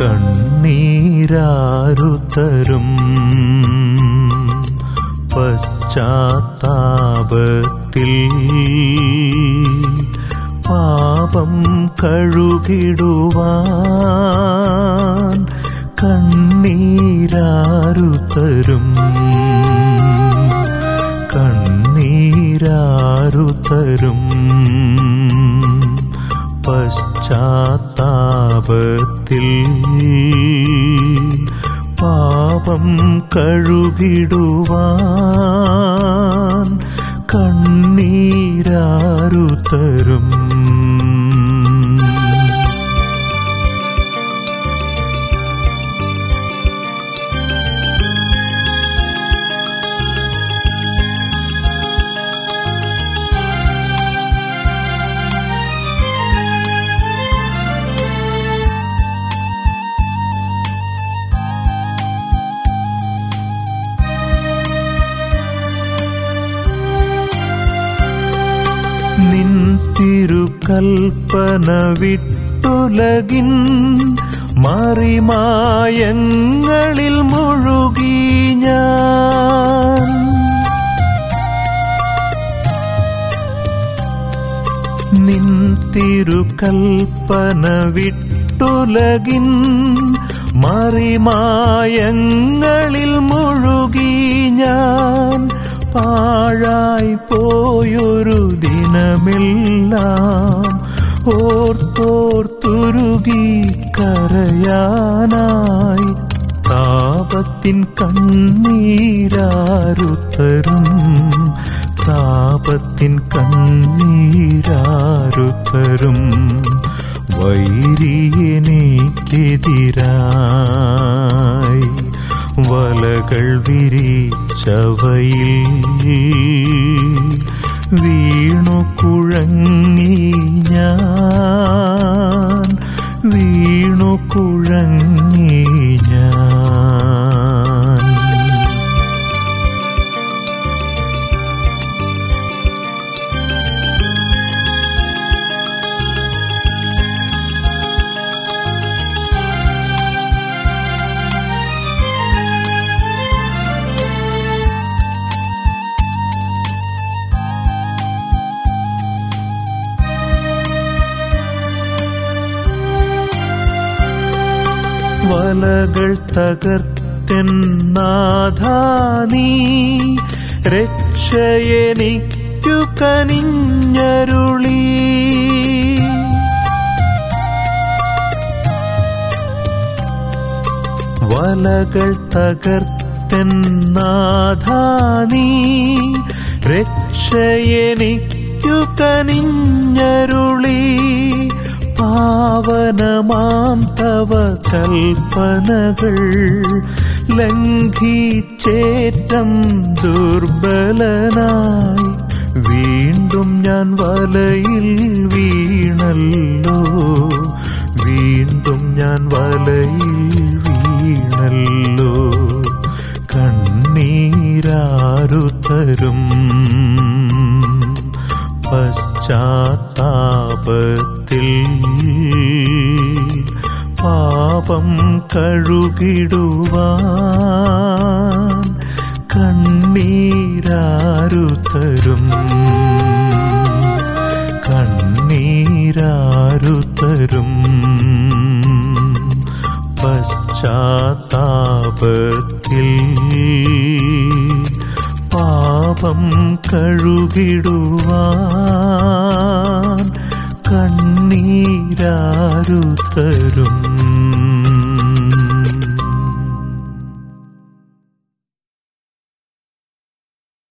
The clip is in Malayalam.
കണ്ണീരാരുതരും. പശ്ചാത്താപത്തിൽ പാപം കഴുകിടുവാൻ കണ്ണീരാരുതരും. കണ്ണീരാരുതരും. പശ്ചാത്താപത്തിൽ പാപം കഴുകിടുവാൻ കണ്ണീരാരുതരും നിൻ തിരുകൽപ്പന വിട്ടുലകിൻ മറിമായങ്ങളിൽ മുഴുകി ഞാൻ. നിൻ തിരുക്കൽപ്പന വിട്ടുലകിൻ മറിമായങ്ങളിൽ മുഴുകി ഞാൻ. പാഴായി പോയൊരു ദിനമെല്ലാം ഓർത്തോർത്തുരുകി കരയാനായി താപത്തിൻ കണ്ണീരാരുത്തരും താപത്തിൻ കണ്ണീരാരുത്തരും വൈരിയനെതിരായി വലകൾ വിരിച്ചവയിൽ വീണു കുഴങ്ങി ഞാൻ. വലകൾ തകർത്തെന്നാഥാനീ രക്ഷയെനിക്കു കനിഞ്ഞരുളി. വലകൾ തകർത്തെന്നാഥാനീ രക്ഷയെനിക്കു കനിഞ്ഞരുളി. പാവനമാം തവ കൽപ്പനകൾ ലംഘിച്ചേറ്റം ദുർബലനായി വീണ്ടും ഞാൻ വലയിൽ വീണല്ലോ. വീണ്ടും ഞാൻ വലയിൽ വീണല്ലോ. കണ്ണീരാരു തരും പശ്ചാത്താപത്തിൽ പാപം കഴുകിടുവാൻ കണ്ണീരാരു തരും. പശ്ചാത്താപത്തിൽ പാപം കഴുകിടുവാൻ കണ്ണീരാരുതരും